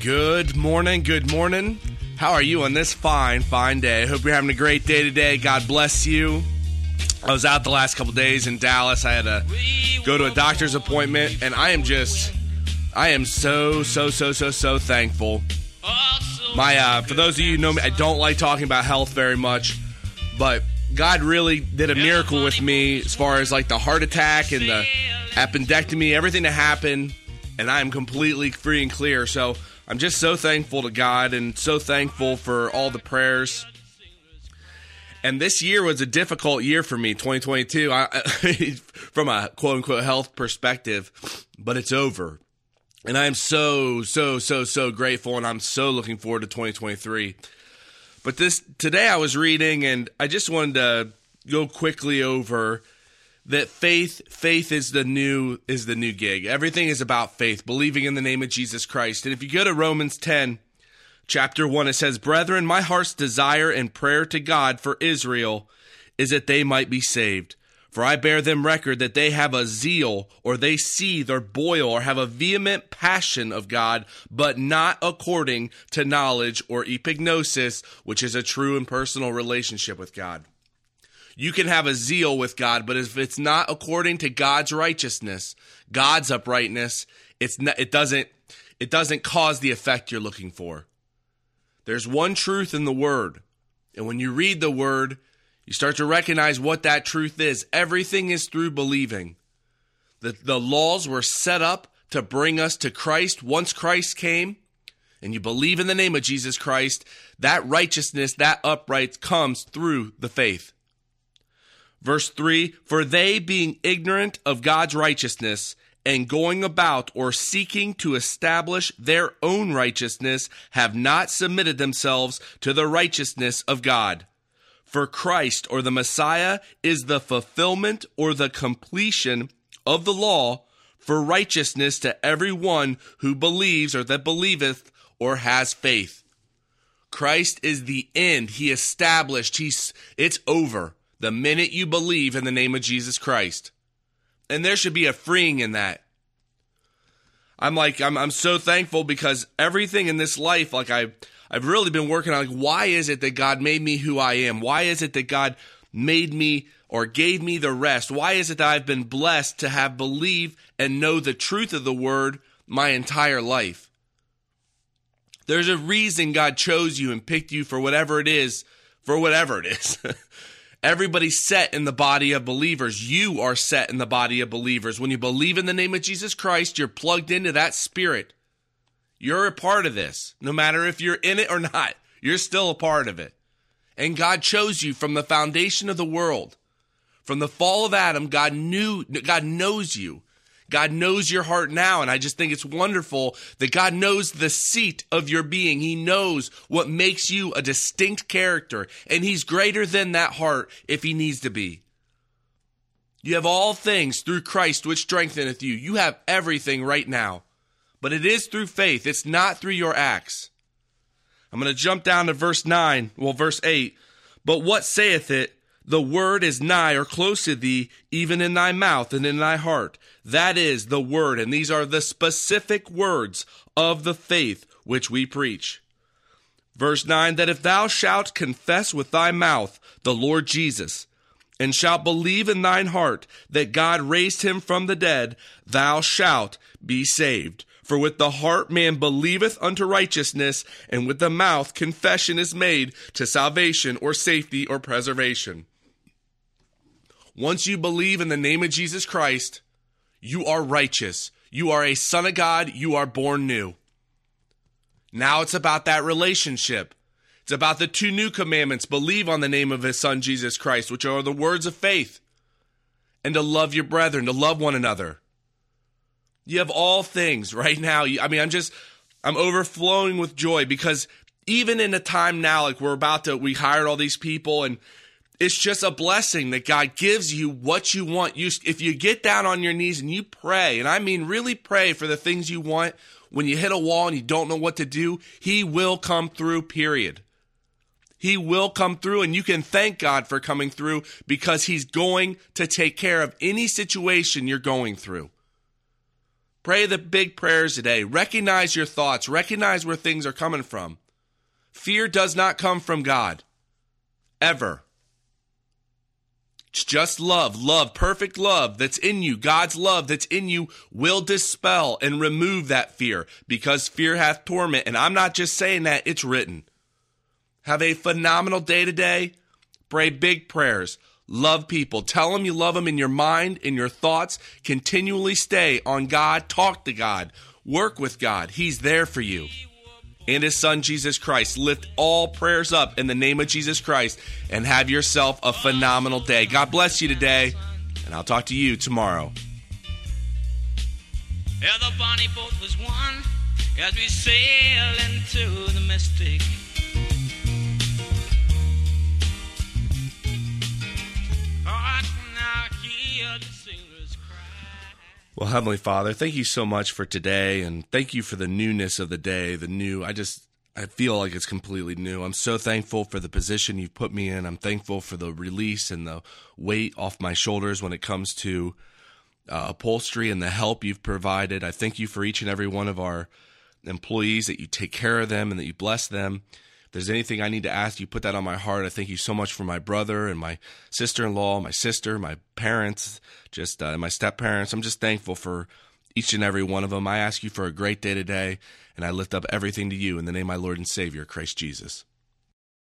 Good morning, good morning. How are you on this fine, fine day? Hope you're having a great day today. God bless you. I was out the last couple days in Dallas. I had to go to a doctor's appointment, and I am just, I am so, so, so, so, so thankful. My, uh, for those of you who know me, I don't like talking about health very much, but God really did a miracle with me as far as like the heart attack and the appendectomy, everything that happened, and I am completely free and clear. So I'm just so thankful to God and so thankful for all the prayers. And this year was a difficult year for me, 2022, I, from a quote unquote health perspective, but it's over. And I am so, so, so, so grateful, and I'm so looking forward to 2023. But this today I was reading, and I just wanted to go quickly over that faith faith is the new is the new gig. Everything is about faith, believing in the name of Jesus Christ. And if you go to Romans 10 chapter 1 it says, "Brethren, my heart's desire and prayer to God for Israel is that they might be saved. For I bear them record that they have a zeal, or they seethe, or boil, or have a vehement passion of God, but not according to knowledge or epignosis, which is a true and personal relationship with God. You can have a zeal with God, but if it's not according to God's righteousness, God's uprightness, it's not, it doesn't it doesn't cause the effect you're looking for. There's one truth in the word. And when you read the word, you start to recognize what that truth is. Everything is through believing. The, the laws were set up to bring us to Christ. Once Christ came and you believe in the name of Jesus Christ, that righteousness, that upright comes through the faith. Verse 3 For they, being ignorant of God's righteousness, and going about or seeking to establish their own righteousness, have not submitted themselves to the righteousness of God. For Christ or the Messiah is the fulfillment or the completion of the law for righteousness to every one who believes or that believeth or has faith. Christ is the end. He established. He's it's over the minute you believe in the name of Jesus Christ. And there should be a freeing in that. I'm like I'm I'm so thankful because everything in this life like I I've really been working on like why is it that God made me who I am? Why is it that God made me or gave me the rest? Why is it that I've been blessed to have believe and know the truth of the word my entire life? There's a reason God chose you and picked you for whatever it is, for whatever it is. Everybody's set in the body of believers. You are set in the body of believers. When you believe in the name of Jesus Christ, you're plugged into that spirit. You're a part of this. No matter if you're in it or not, you're still a part of it. And God chose you from the foundation of the world. From the fall of Adam, God knew, God knows you. God knows your heart now. And I just think it's wonderful that God knows the seat of your being. He knows what makes you a distinct character. And He's greater than that heart if He needs to be. You have all things through Christ which strengtheneth you. You have everything right now. But it is through faith, it's not through your acts. I'm going to jump down to verse 9, well, verse 8. But what saith it? The word is nigh or close to thee, even in thy mouth and in thy heart. That is the word, and these are the specific words of the faith which we preach. Verse 9 That if thou shalt confess with thy mouth the Lord Jesus, and shalt believe in thine heart that God raised him from the dead, thou shalt be saved. For with the heart man believeth unto righteousness, and with the mouth confession is made to salvation or safety or preservation. Once you believe in the name of Jesus Christ, you are righteous. You are a son of God. You are born new. Now it's about that relationship. It's about the two new commandments believe on the name of his son Jesus Christ, which are the words of faith, and to love your brethren, to love one another. You have all things right now. I mean, I'm just, I'm overflowing with joy because even in a time now, like we're about to, we hired all these people and it's just a blessing that God gives you what you want. You, if you get down on your knees and you pray, and I mean really pray for the things you want, when you hit a wall and you don't know what to do, He will come through, period. He will come through, and you can thank God for coming through because He's going to take care of any situation you're going through. Pray the big prayers today. Recognize your thoughts, recognize where things are coming from. Fear does not come from God, ever. It's just love, love, perfect love that's in you. God's love that's in you will dispel and remove that fear because fear hath torment. And I'm not just saying that, it's written. Have a phenomenal day today. Pray big prayers. Love people. Tell them you love them in your mind, in your thoughts. Continually stay on God. Talk to God. Work with God. He's there for you. And his son, Jesus Christ. Lift all prayers up in the name of Jesus Christ and have yourself a phenomenal day. God bless you today, and I'll talk to you tomorrow. Yeah, the bonnie boat was one as we sail into the mystic. Well, Heavenly Father, thank you so much for today and thank you for the newness of the day, the new. I just I feel like it's completely new. I'm so thankful for the position you've put me in. I'm thankful for the release and the weight off my shoulders when it comes to uh, upholstery and the help you've provided. I thank you for each and every one of our employees that you take care of them and that you bless them. There's anything I need to ask, you put that on my heart. I thank you so much for my brother and my sister in law, my sister, my parents, just uh, my step parents. I'm just thankful for each and every one of them. I ask you for a great day today, and I lift up everything to you in the name of my Lord and Savior, Christ Jesus.